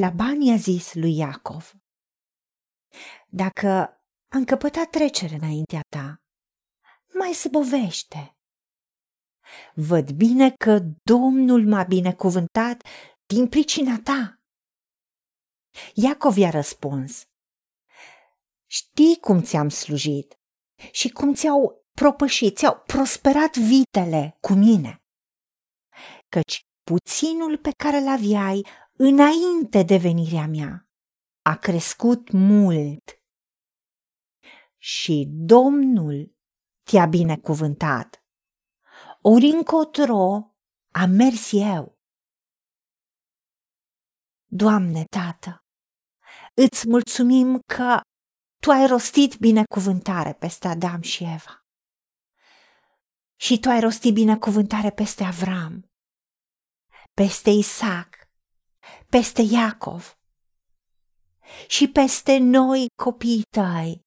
Laban i-a zis lui Iacov, Dacă am căpătat trecere înaintea ta, mai zbovește. Văd bine că Domnul m-a binecuvântat din pricina ta. Iacov i-a răspuns, Știi cum ți-am slujit și cum ți-au propășit, ți-au prosperat vitele cu mine. Căci puținul pe care l aveai înainte de venirea mea a crescut mult. Și Domnul te-a binecuvântat. Ori încotro am mers eu. Doamne, Tată, îți mulțumim că Tu ai rostit binecuvântare peste Adam și Eva. Și Tu ai rostit binecuvântare peste Avram, peste Isaac, peste Iacov și peste noi copiii tăi,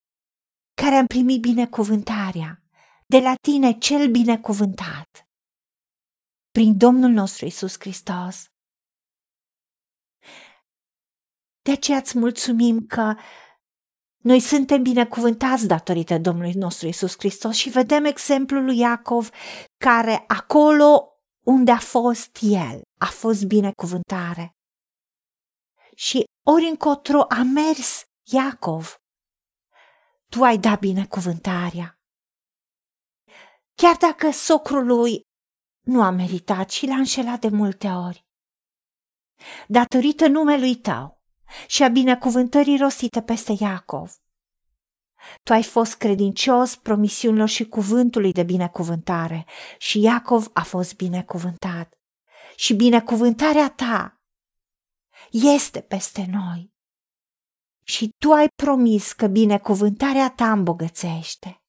care am primit binecuvântarea de la tine cel binecuvântat, prin Domnul nostru Isus Hristos. De aceea îți mulțumim că noi suntem binecuvântați datorită Domnului nostru Isus Hristos și vedem exemplul lui Iacov care acolo unde a fost el, a fost binecuvântare. Și ori încotro a mers Iacov, tu ai dat binecuvântarea. Chiar dacă socrul lui nu a meritat și l-a înșelat de multe ori. Datorită numelui tău și a binecuvântării rostite peste Iacov, tu ai fost credincios promisiunilor și cuvântului de binecuvântare și Iacov a fost binecuvântat. Și binecuvântarea ta este peste noi. Și tu ai promis că binecuvântarea ta îmbogățește.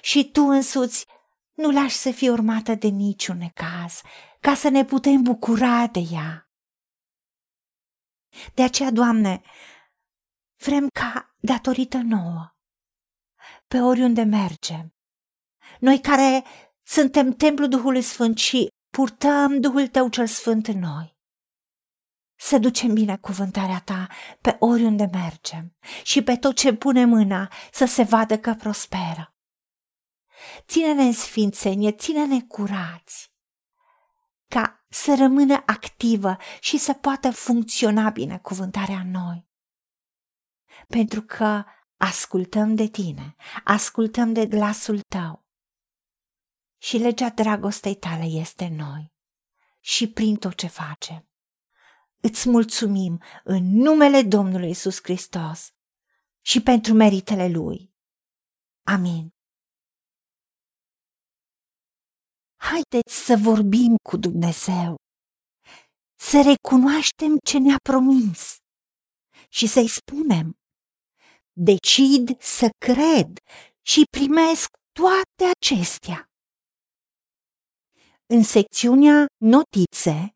Și tu însuți nu lași să fie urmată de niciun necaz, ca să ne putem bucura de ea. De aceea, Doamne, vrem ca, datorită nouă, pe oriunde mergem, noi care suntem templul Duhului Sfânt și purtăm Duhul Tău cel Sfânt în noi, să ducem binecuvântarea Ta pe oriunde mergem și pe tot ce punem mâna să se vadă că prosperă. Ține-ne în sfințenie, ține-ne curați, ca să rămână activă și să poată funcționa binecuvântarea în noi. Pentru că ascultăm de tine, ascultăm de glasul tău și legea dragostei tale este în noi și prin tot ce facem. Îți mulțumim în numele Domnului Isus Hristos și pentru meritele Lui. Amin. Haideți să vorbim cu Dumnezeu, să recunoaștem ce ne-a promis și să-i spunem, decid să cred și primesc toate acestea. În secțiunea Notițe